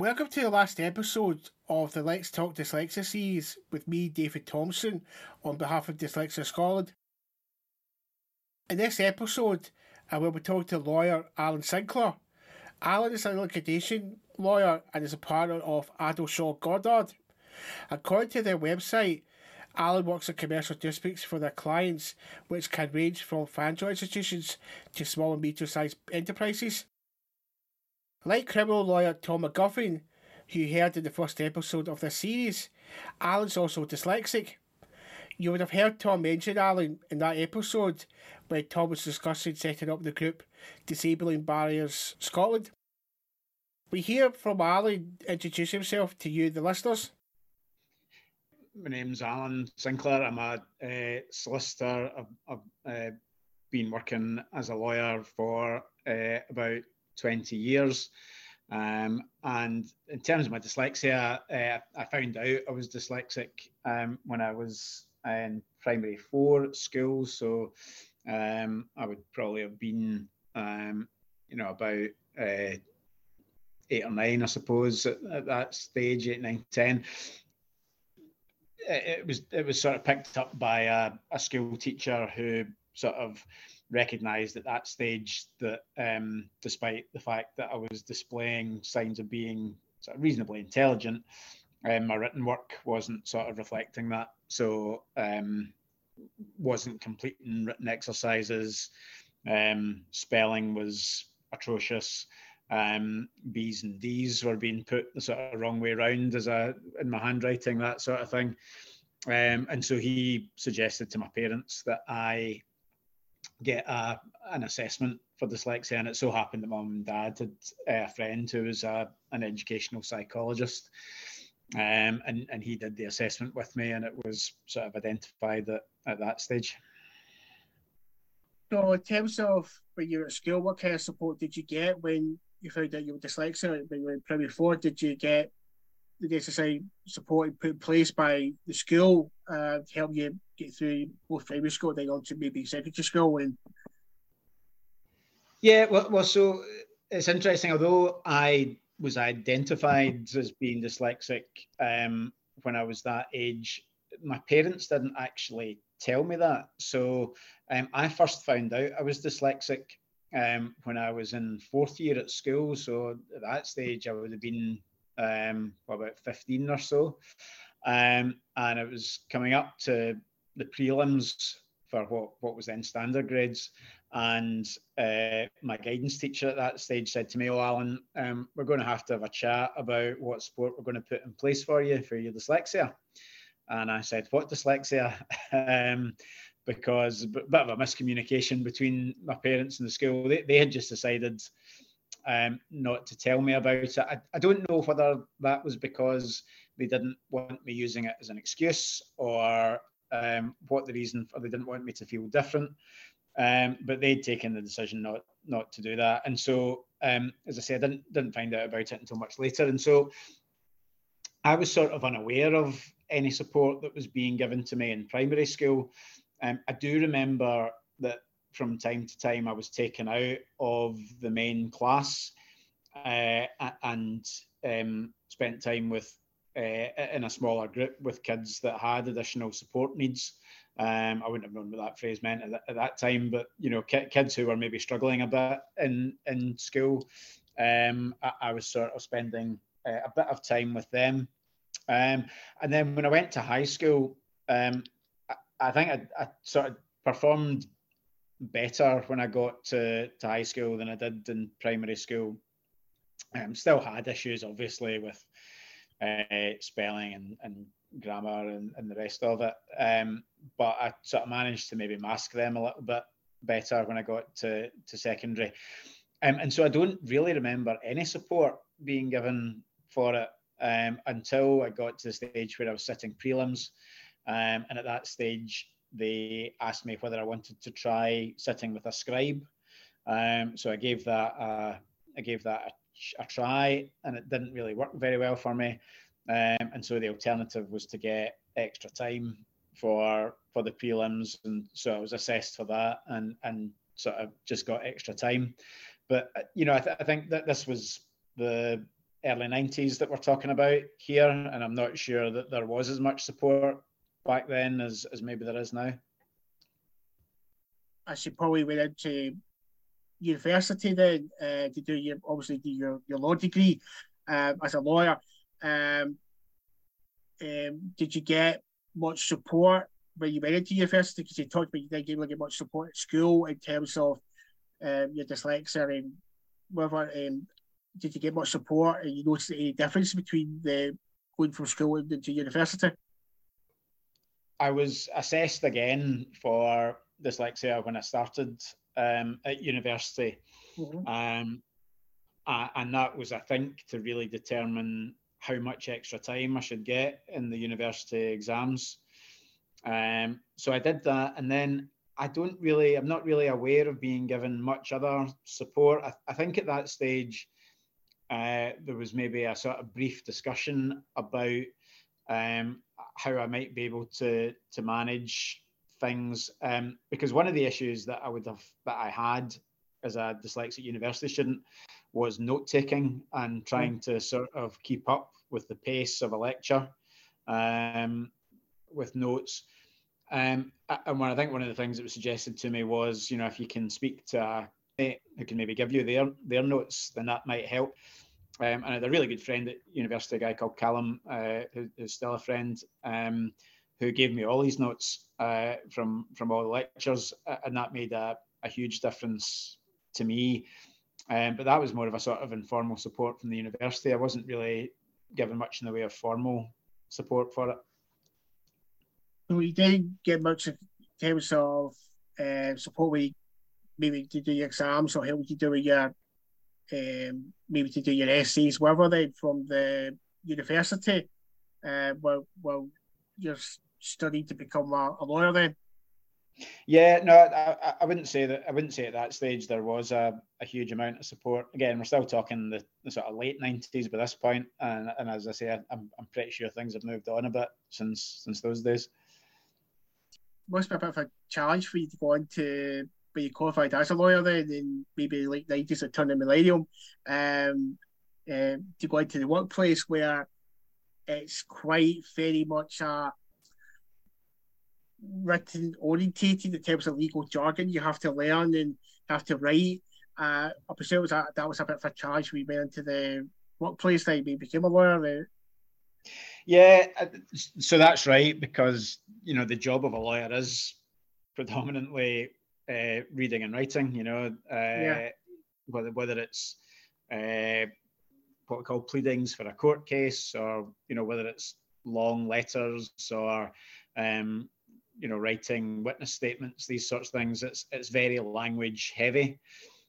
Welcome to the last episode of the Let's Talk Dyslexia series with me, David Thomson, on behalf of Dyslexia Scotland. In this episode, I will be talking to lawyer Alan Sinclair. Alan is a litigation lawyer and is a partner of Addleshaw Goddard. According to their website, Alan works on commercial disputes for their clients, which can range from financial institutions to small and medium sized enterprises. Like criminal lawyer Tom McGuffin, who you heard in the first episode of this series, Alan's also dyslexic. You would have heard Tom mention Alan in that episode when Tom was discussing setting up the group Disabling Barriers Scotland. We hear from Alan introduce himself to you, the listeners. My name's Alan Sinclair. I'm a uh, solicitor. I've, I've uh, been working as a lawyer for uh, about 20 years. Um, and in terms of my dyslexia, uh, I found out I was dyslexic um, when I was in primary four at school. So um, I would probably have been, um, you know, about uh, eight or nine, I suppose, at, at, that stage, eight, nine, ten. It, was it was sort of picked up by a, a school teacher who sort of recognised at that stage that um, despite the fact that I was displaying signs of being sort of reasonably intelligent, um, my written work wasn't sort of reflecting that. So um, wasn't completing written exercises. Um, spelling was atrocious. Um, B's and D's were being put the sort of wrong way around as a in my handwriting, that sort of thing. Um, and so he suggested to my parents that I get a, an assessment for dyslexia. And it so happened that mum and dad had uh, a friend who was a, an educational psychologist. Um, and, and he did the assessment with me, and it was sort of identified at, at that stage. So, in terms of when you were at school, what kind of support did you get when you found out you were dyslexic? When you were in primary four, did you get the necessary support put in place by the school uh, to help you get through both primary school, then on to maybe secondary school? And yeah, well, well, so it's interesting. Although I was identified as being dyslexic um, when I was that age, my parents didn't actually tell me that. So um, I first found out I was dyslexic um, when I was in fourth year at school. So at that stage, I would have been um, about 15 or so. Um, and it was coming up to the prelims for what, what was then standard grades. And uh, my guidance teacher at that stage said to me, Oh, Alan, um, we're going to have to have a chat about what sport we're going to put in place for you for your dyslexia. And I said, What dyslexia? um, because a bit of a miscommunication between my parents and the school. They, they had just decided um, not to tell me about it. I, I don't know whether that was because they didn't want me using it as an excuse or um, what the reason for they didn't want me to feel different. Um, but they'd taken the decision not not to do that, and so um, as I said, I didn't didn't find out about it until much later, and so I was sort of unaware of any support that was being given to me in primary school. Um, I do remember that from time to time I was taken out of the main class uh, and um, spent time with uh, in a smaller group with kids that had additional support needs. Um, I wouldn't have known what that phrase meant at, at that time, but you know, kids who were maybe struggling a bit in in school, um, I, I, was sort of spending uh, a bit of time with them. Um, and then when I went to high school, um, I, I, think I, I, sort of performed better when I got to, to high school than I did in primary school. Um, still had issues, obviously, with uh, spelling and, and grammar and, and the rest of it. Um, but I sort of managed to maybe mask them a little bit better when I got to, to secondary. Um, and so I don't really remember any support being given for it um, until I got to the stage where I was sitting prelims. Um, and at that stage, they asked me whether I wanted to try sitting with a scribe. Um, so I gave that I gave that a, a, try, and it didn't really work very well for me. Um, and so the alternative was to get extra time for for the prelims, and so I was assessed for that, and and sort of just got extra time. But uh, you know, I, th- I think that this was the early 90s that we're talking about here, and I'm not sure that there was as much support back then as, as maybe there is now. I should probably went into university then uh, to do your obviously do your, your law degree um, as a lawyer. Um, um, did you get much support when you went into university? Because you talked about you didn't really get much support at school in terms of um, your dyslexia and whether um, did you get much support and you noticed any difference between the going from school into university? I was assessed again for dyslexia when I started um, at university. Mm-hmm. Um, and that was, I think, to really determine how much extra time I should get in the university exams. Um, so I did that, and then I don't really, I'm not really aware of being given much other support. I, I think at that stage, uh, there was maybe a sort of brief discussion about um, how I might be able to to manage things um, because one of the issues that I would have that I had as a dyslexic university student was note taking and trying mm. to sort of keep up with the pace of a lecture um, with notes. Um, and when I think one of the things that was suggested to me was, you know, if you can speak to a mate who can maybe give you their their notes, then that might help. Um, and I had a really good friend at university, a guy called Callum, uh, who, who's still a friend, um, who gave me all these notes uh, from from all the lectures, and that made a, a huge difference to me. Um, but that was more of a sort of informal support from the university. I wasn't really given much in the way of formal support for it. You didn't get much in terms of uh, support We maybe to do your exams or help you do your um, maybe to do your essays, whatever they from the university. Uh, well, well, you're studying to become a, a lawyer then. Yeah, no, I, I wouldn't say that. I wouldn't say at that stage there was a, a huge amount of support. Again, we're still talking the, the sort of late nineties by this point, and, and as I say, I'm, I'm pretty sure things have moved on a bit since since those days. Must be a bit of a challenge for you to go into be qualified as a lawyer then, and maybe late nineties or turn the millennium, um, uh, to go into the workplace where it's quite very much a written orientated in terms of legal jargon you have to learn and have to write. Uh, I presume that was a bit of a challenge we went into the workplace that we became a lawyer. Yeah, uh, so that's right because you know the job of a lawyer is predominantly uh, reading and writing. You know, uh, yeah. whether whether it's uh, what we call pleadings for a court case, or you know whether it's long letters or um, you know writing witness statements these sorts of things it's it's very language heavy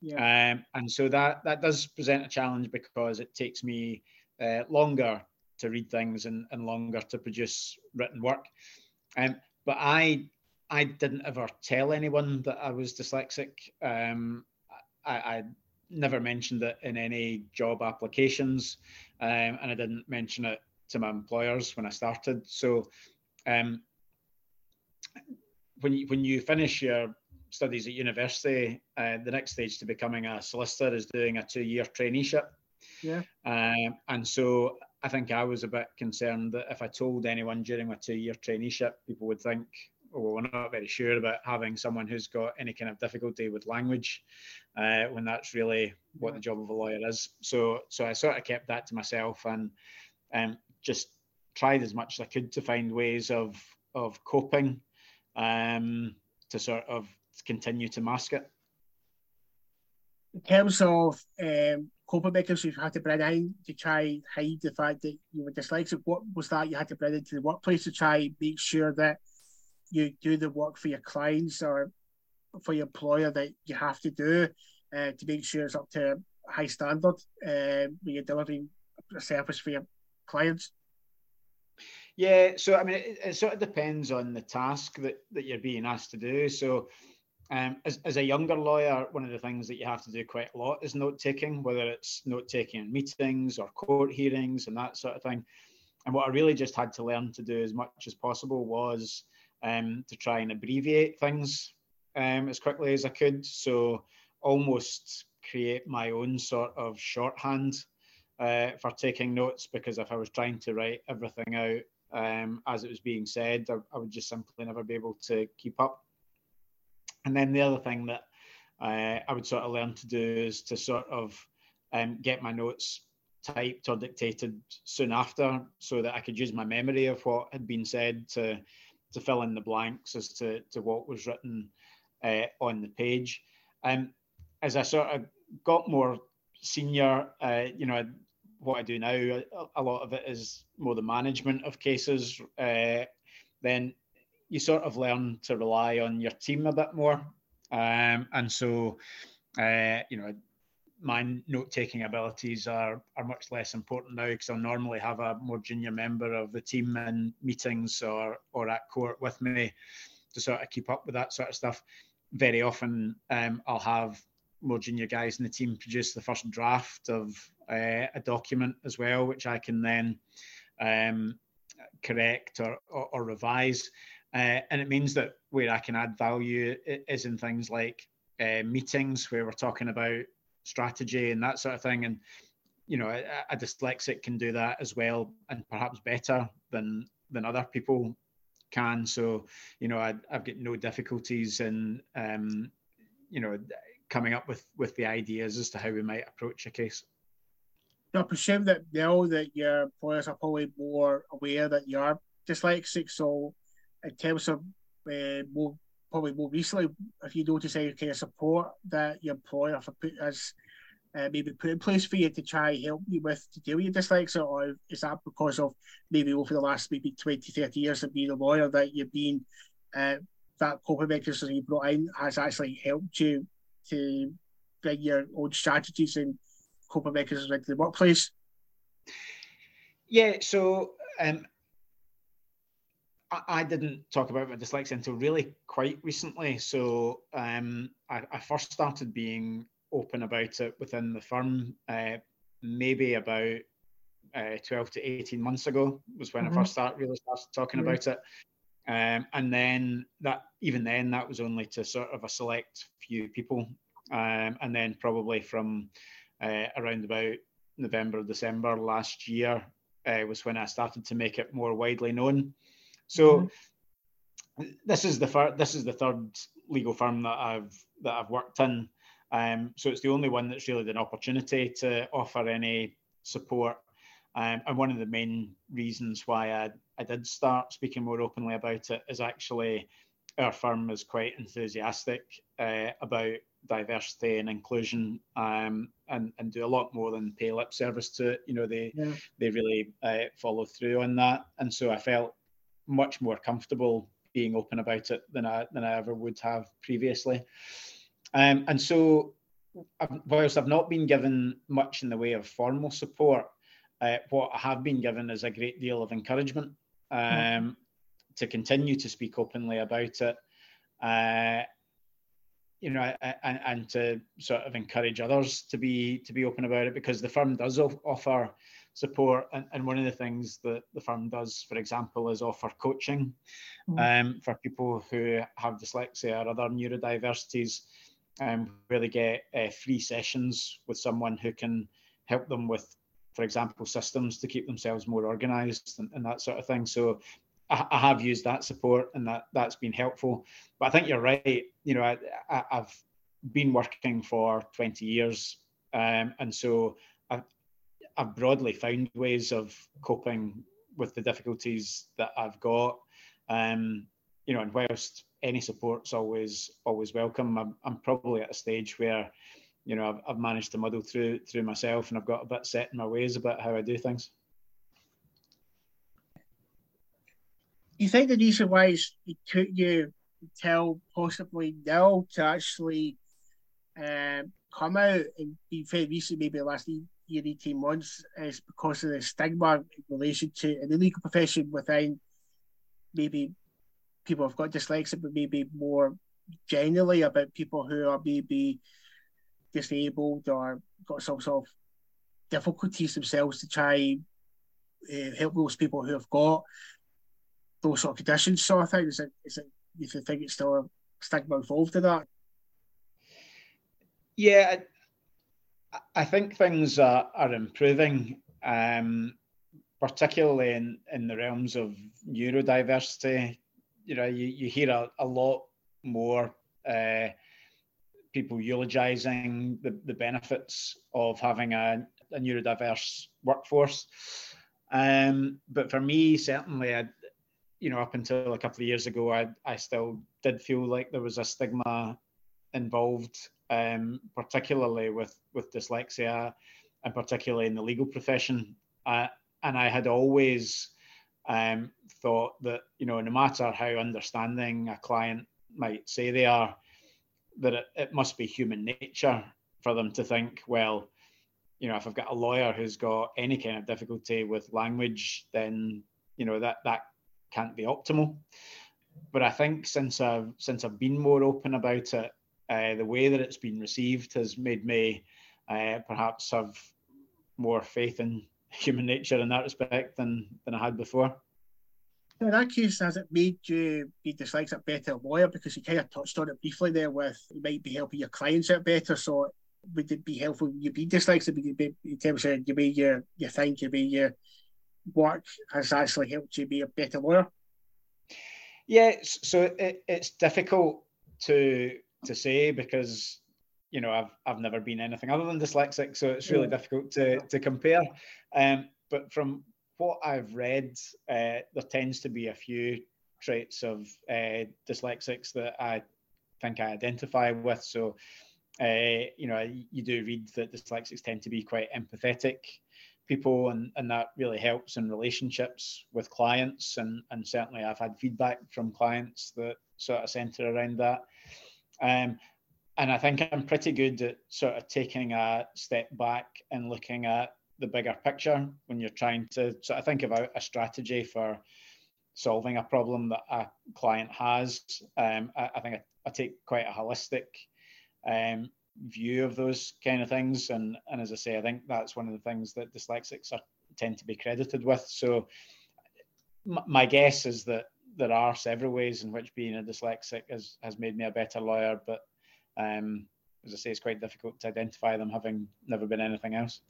yeah. um, and so that that does present a challenge because it takes me uh, longer to read things and, and longer to produce written work um, but i i didn't ever tell anyone that i was dyslexic um, I, I never mentioned it in any job applications um, and i didn't mention it to my employers when i started so um, when you when you finish your studies at university, uh, the next stage to becoming a solicitor is doing a two-year traineeship. Yeah. Um, and so I think I was a bit concerned that if I told anyone during my two-year traineeship, people would think, "Oh, we're not very sure about having someone who's got any kind of difficulty with language," uh, when that's really what the job of a lawyer is. So, so I sort of kept that to myself and um, just tried as much as I could to find ways of of coping um, to sort of continue to mask it. In terms of um, coping mechanisms you had to bring in to try hide the fact that you were dyslexic, what was that you had to bring into the workplace to try and make sure that you do the work for your clients or for your employer that you have to do uh, to make sure it's up to a high standard uh, when you're delivering a service for your clients? Yeah, so I mean, it, it, sort of depends on the task that, that you're being asked to do. So, um, as, as a younger lawyer, one of the things that you have to do quite a lot is note taking, whether it's note taking in meetings or court hearings and that sort of thing. And what I really just had to learn to do as much as possible was um, to try and abbreviate things um, as quickly as I could. So, almost create my own sort of shorthand uh, for taking notes because if I was trying to write everything out um, as it was being said, I, I, would just simply never be able to keep up. And then the other thing that uh, I would sort of learn to do is to sort of um, get my notes typed or dictated soon after so that I could use my memory of what had been said to to fill in the blanks as to, to what was written uh, on the page. Um, as I sort of got more senior, uh, you know, what I do now, a, a, lot of it is more the management of cases. Uh, then you sort of learn to rely on your team a bit more. Um, and so, uh, you know, my note taking abilities are, are much less important now because I'll normally have a more junior member of the team in meetings or, or at court with me to sort of keep up with that sort of stuff. Very often, um, I'll have more junior guys in the team produce the first draft of uh, a document as well, which I can then um, correct or, or, or revise. Uh, and it means that where I can add value is in things like uh, meetings where we're talking about strategy and that sort of thing. And you know, a, a, dyslexic can do that as well, and perhaps better than than other people can. So, you know, I, have got no difficulties in, um, you know, coming up with with the ideas as to how we might approach a case. I presume that now that your employers are probably more aware that you are dyslexic, so in terms of uh, more probably more recently, if you notice any kind of support that your employer have put as uh, maybe put in place for you to try help you with to deal with your dyslexia, or is that because of maybe over the last maybe 20, 30 years of being a lawyer that you've been uh, that coping mechanism you brought in has actually helped you to bring your own strategies and coping mechanisms into the workplace? Yeah, so um, I, didn't talk about my dyslexia until really quite recently. So um, I, I, first started being open about it within the firm uh, maybe about uh, 12 to 18 months ago was when mm-hmm. I first started really started talking mm-hmm. about it. Um, and then that even then that was only to sort of a select few people. Um, and then probably from uh, around about November, December last year uh, was when I started to make it more widely known. So mm-hmm. this is the fir- this is the third legal firm that I've that I've worked in. Um, so it's the only one that's really an opportunity to offer any support. Um, and one of the main reasons why I, I did start speaking more openly about it is actually our firm is quite enthusiastic uh, about diversity and inclusion um, and, and do a lot more than pay lip service to it. You know, they, yeah. they really uh, follow through on that. And so I felt much more comfortable being open about it than I than I ever would have previously. Um, and so, whilst I've not been given much in the way of formal support, uh, what I have been given is a great deal of encouragement um, mm. to continue to speak openly about it. Uh, you know, and, and to sort of encourage others to be to be open about it because the firm does offer support. And, and one of the things that the firm does, for example, is offer coaching mm. um, for people who have dyslexia or other neurodiversities, um, where they get uh, free sessions with someone who can help them with, for example, systems to keep themselves more organized and, and that sort of thing. So I, I, have used that support and that that's been helpful. But I think you're right. You know, I, I, have been working for 20 years. Um, and so I, I've broadly found ways of coping with the difficulties that I've got. Um, you know, and whilst any support's always always welcome, I'm, I'm probably at a stage where, you know, I've, I've managed to muddle through through myself, and I've got a bit set in my ways about how I do things. You think the reason why it took you until possibly now to actually um, come out and be very recent, maybe last year, 18 months is because of the stigma in relation to in the legal profession within maybe people have got dyslexia, but maybe more generally about people who are maybe disabled or got some sort of difficulties themselves to try uh, help those people who have got those sort of conditions. So I think is it is it you think it's still a stigma involved in that? Yeah, I think things are, are improving, um, particularly in, in the realms of neurodiversity. You know, you, you hear a, a lot more uh, people eulogizing the, the benefits of having a, a neurodiverse workforce. Um, but for me, certainly, I, you know, up until a couple of years ago, I, I still did feel like there was a stigma involved, um, particularly with, with dyslexia and particularly in the legal profession. Uh, and I had always um, thought that, you know, no matter how understanding a client might say they are, that it, it must be human nature for them to think, well, you know, if I've got a lawyer who's got any kind of difficulty with language, then you know that that can't be optimal. But I think since I've since I've been more open about it, uh, the way that it's been received has made me uh, perhaps have more faith in human nature in that respect than than I had before. in that case, has it made you be dyslexic better lawyer? Because you kind of touched on it briefly there with it might be helping your clients out better. So would it be helpful you be be in terms of the way you, you think, the way your work has actually helped you be a better lawyer? Yeah, so it, it's difficult to to say because you know I've I've never been anything other than dyslexic, so it's really difficult to to compare. Um, but from what I've read, uh, there tends to be a few traits of uh, dyslexics that I think I identify with. So uh, you know, you do read that dyslexics tend to be quite empathetic people, and, and that really helps in relationships with clients. And, and certainly, I've had feedback from clients that sort of centre around that. Um, and I think I'm pretty good at sort of taking a step back and looking at the bigger picture when you're trying to sort of think about a strategy for solving a problem that a client has. Um, I, I, think I, I, take quite a holistic um, view of those kind of things. And, and as I say, I think that's one of the things that dyslexics are, tend to be credited with. So m- my guess is that there are several ways in which being a dyslexic has, has made me a better lawyer, but um, as I say, it's quite difficult to identify them having never been anything else.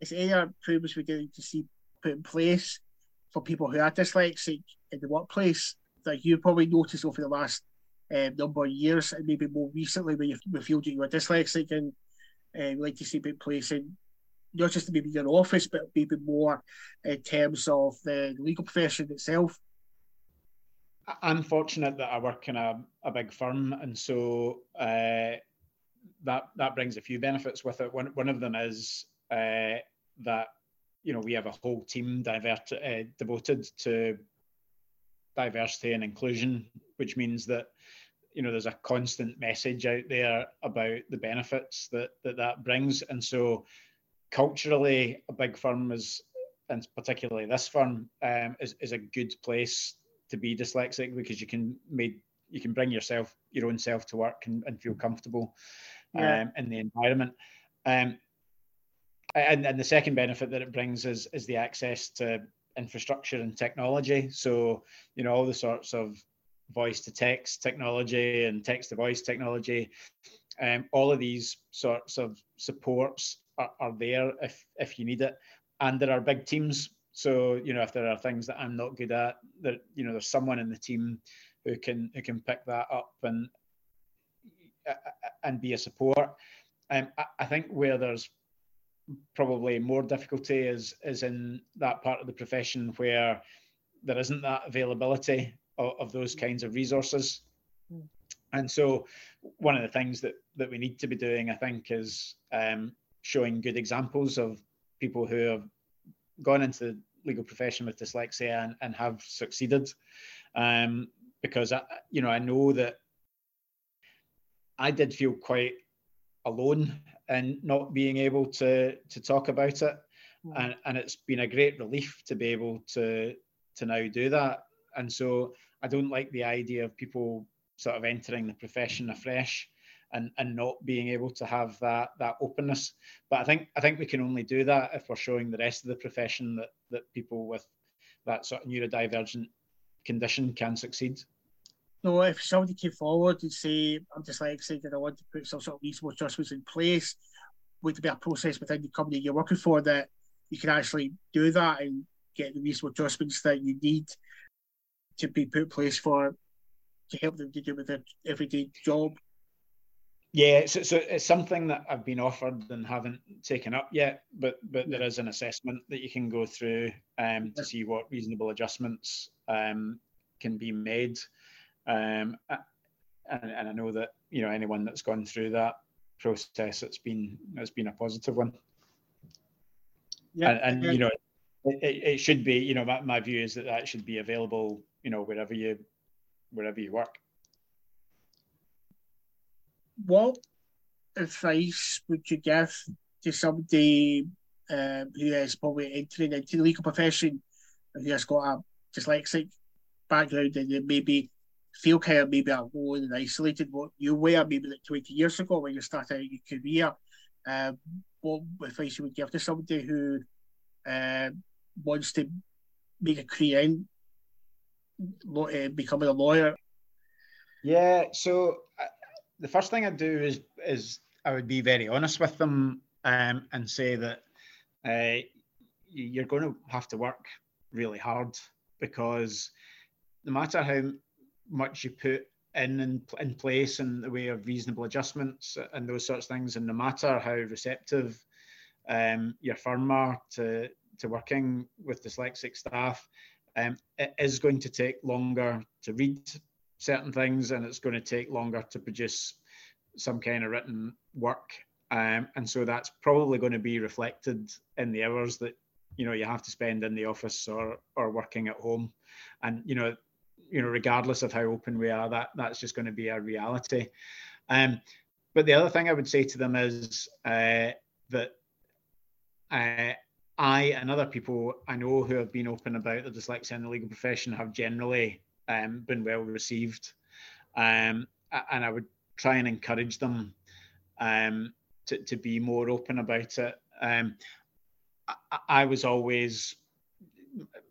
Is any improvements we're going to see put in place for people who are dyslexic in the workplace that you probably noticed over the last um, number of years, and maybe more recently when you feel that you were dyslexic and uh, like to see it place in not just maybe your office, but maybe more in terms of the legal profession itself? I'm fortunate that I work in a, a big firm, and so uh, that that brings a few benefits with it. One one of them is uh, that you know we have a whole team divert, uh, devoted to diversity and inclusion, which means that you know there's a constant message out there about the benefits that that, that brings, and so culturally, a big firm is, and particularly this firm, um, is is a good place to be dyslexic because you can made you can bring yourself your own self to work and, and feel comfortable yeah. um, in the environment. Um, and, and the second benefit that it brings is is the access to infrastructure and technology. So, you know, all the sorts of voice to text technology and text to voice technology, um, all of these sorts of supports are, are there if, if you need it. And there are big teams. So, you know, if there are things that I'm not good at, that, you know, there's someone in the team who can, who can pick that up and, and be a support. Um, I, I think where there's probably more difficulty is is in that part of the profession where there isn't that availability of, of those kinds of resources. Mm. And so, one of the things that that we need to be doing, I think, is um, showing good examples of people who have gone into the legal profession with dyslexia and, and have succeeded. Um, because I, you know, I know that I did feel quite alone and not being able to to talk about it mm. and and it's been a great relief to be able to to now do that and so i don't like the idea of people sort of entering the profession afresh and and not being able to have that that openness but i think i think we can only do that if we're showing the rest of the profession that that people with that sort of neurodivergent condition can succeed so if somebody came forward and say, I'm dyslexic and I want to put some sort of reasonable adjustments in place, would there be a process within the company you're working for that you can actually do that and get the reasonable adjustments that you need to be put in place for to help them to do with their everyday job? Yeah, so, so it's something that I've been offered and haven't taken up yet, but but there is an assessment that you can go through um, to see what reasonable adjustments um, can be made. Um, and, and I know that you know anyone that's gone through that process, it's been it's been a positive one. Yeah, and, and you know, it, it, should be. You know, my, my view is that that should be available. You know, wherever you wherever you work. What advice would you give to somebody um, who is probably entering into the legal profession who has got a dyslexic background and maybe feel kind of maybe alone and isolated what you were maybe like 20 years ago when you started your career? Um, what advice you would give to somebody who uh, wants to make a career in uh, becoming a lawyer? Yeah, so uh, the first thing I'd do is is I would be very honest with them um, and say that uh, you're going to have to work really hard because no matter how much you put in, in in place in the way of reasonable adjustments and those sorts of things, and no matter how receptive um, your firm are to to working with dyslexic staff, um, it is going to take longer to read certain things, and it's going to take longer to produce some kind of written work. Um, and so that's probably going to be reflected in the hours that you know you have to spend in the office or or working at home. And you know, you know, regardless of how open we are, that that's just going to be a reality. Um, but the other thing I would say to them is uh, that uh, I and other people I know who have been open about the dyslexia in the legal profession have generally um, been well received, um, and I would try and encourage them um, to to be more open about it. Um, I, I was always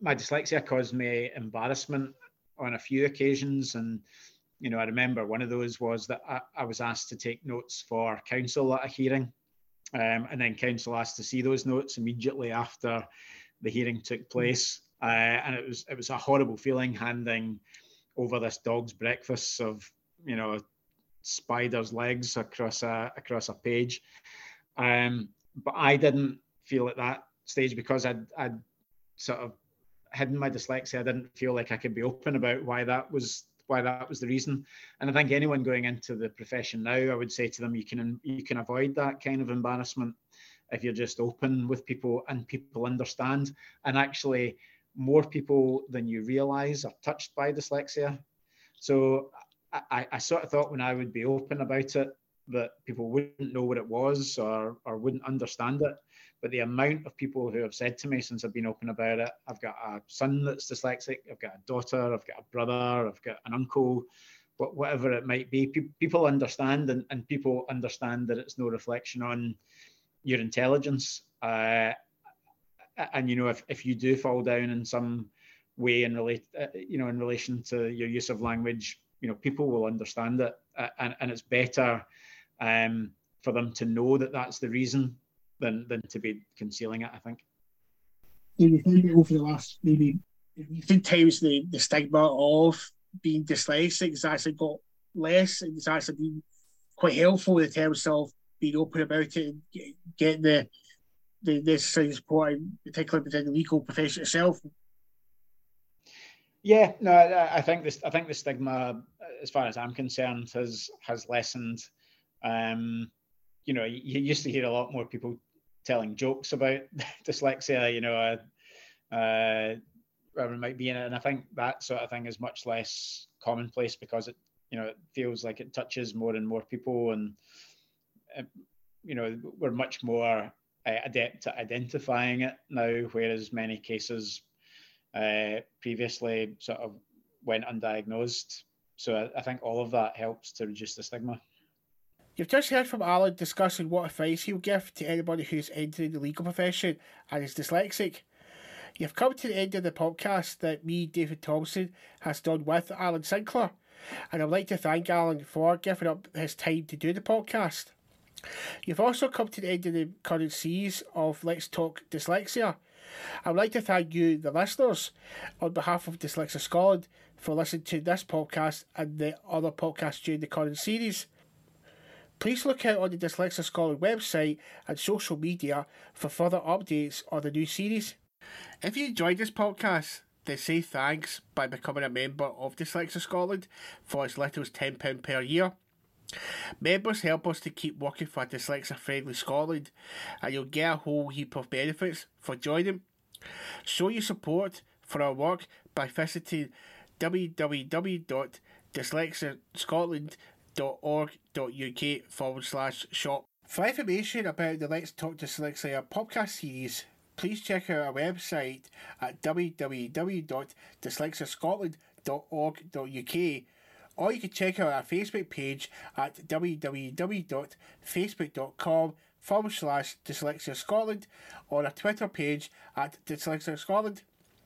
my dyslexia caused me embarrassment on a few occasions. And, you know, I remember one of those was that I, I was asked to take notes for counsel at a hearing. Um, and then counsel asked to see those notes immediately after the hearing took place. Uh, and it was it was a horrible feeling handing over this dog's breakfast of you know spider's legs across a across a page. Um, but I didn't feel at that stage because I'd, I'd sort of hidden my dyslexia, I didn't feel like I could be open about why that was why that was the reason. And I think anyone going into the profession now, I would say to them, you can you can avoid that kind of embarrassment if you're just open with people and people understand. And actually, more people than you realize are touched by dyslexia. So I, I sort of thought when I would be open about it that people wouldn't know what it was or or wouldn't understand it. But the amount of people who have said to me since I've been open about it, I've got a son that's dyslexic, I've got a daughter, I've got a brother, I've got an uncle, but whatever it might be, pe- people understand and, and people understand that it's no reflection on your intelligence. Uh, and you know, if, if you do fall down in some way in relate, uh, you know, in relation to your use of language, you know, people will understand it, uh, and and it's better um, for them to know that that's the reason than than to be concealing it. I think. Do you think over the last maybe you think times the, the stigma of being dyslexic has actually got less it's actually been quite helpful in terms of being open about it and getting the the necessary support, particularly within the legal profession itself. Yeah, no, I, think this. I think the stigma, as far as I'm concerned, has has lessened. Um, you know, you used to hear a lot more people telling jokes about dyslexia, you know, uh, uh, might be in it. And I think that sort of thing is much less commonplace because it, you know, it feels like it touches more and more people, and uh, you know, we're much more uh, adept at identifying it now, whereas many cases uh, previously sort of went undiagnosed. So I, I think all of that helps to reduce the stigma. You've just heard from Alan discussing what advice he'll give to anybody who's entering the legal profession and is dyslexic. You've come to the end of the podcast that me, David Thomson, has done with Alan Sinclair, and I'd like to thank Alan for giving up his time to do the podcast. You've also come to the end of the current series of Let's Talk Dyslexia. I would like to thank you, the listeners, on behalf of Dyslexia Scotland, for listening to this podcast and the other podcasts during the current series. Please look out on the Dyslexia Scotland website and social media for further updates on the new series. If you enjoyed this podcast, then say thanks by becoming a member of Dyslexia Scotland for as little as £10 per year. Members help us to keep working for a dyslexia friendly Scotland, and you'll get a whole heap of benefits for joining. Show your support for our work by visiting www.dyslexiascotland.org.uk forward slash shop. For information about the Let's Talk Dyslexia podcast series, please check out our website at www.dyslexiascotland.org.uk or you can check out our Facebook page at www.facebook.com forward slash dyslexia Scotland or our Twitter page at dyslexia Scotland.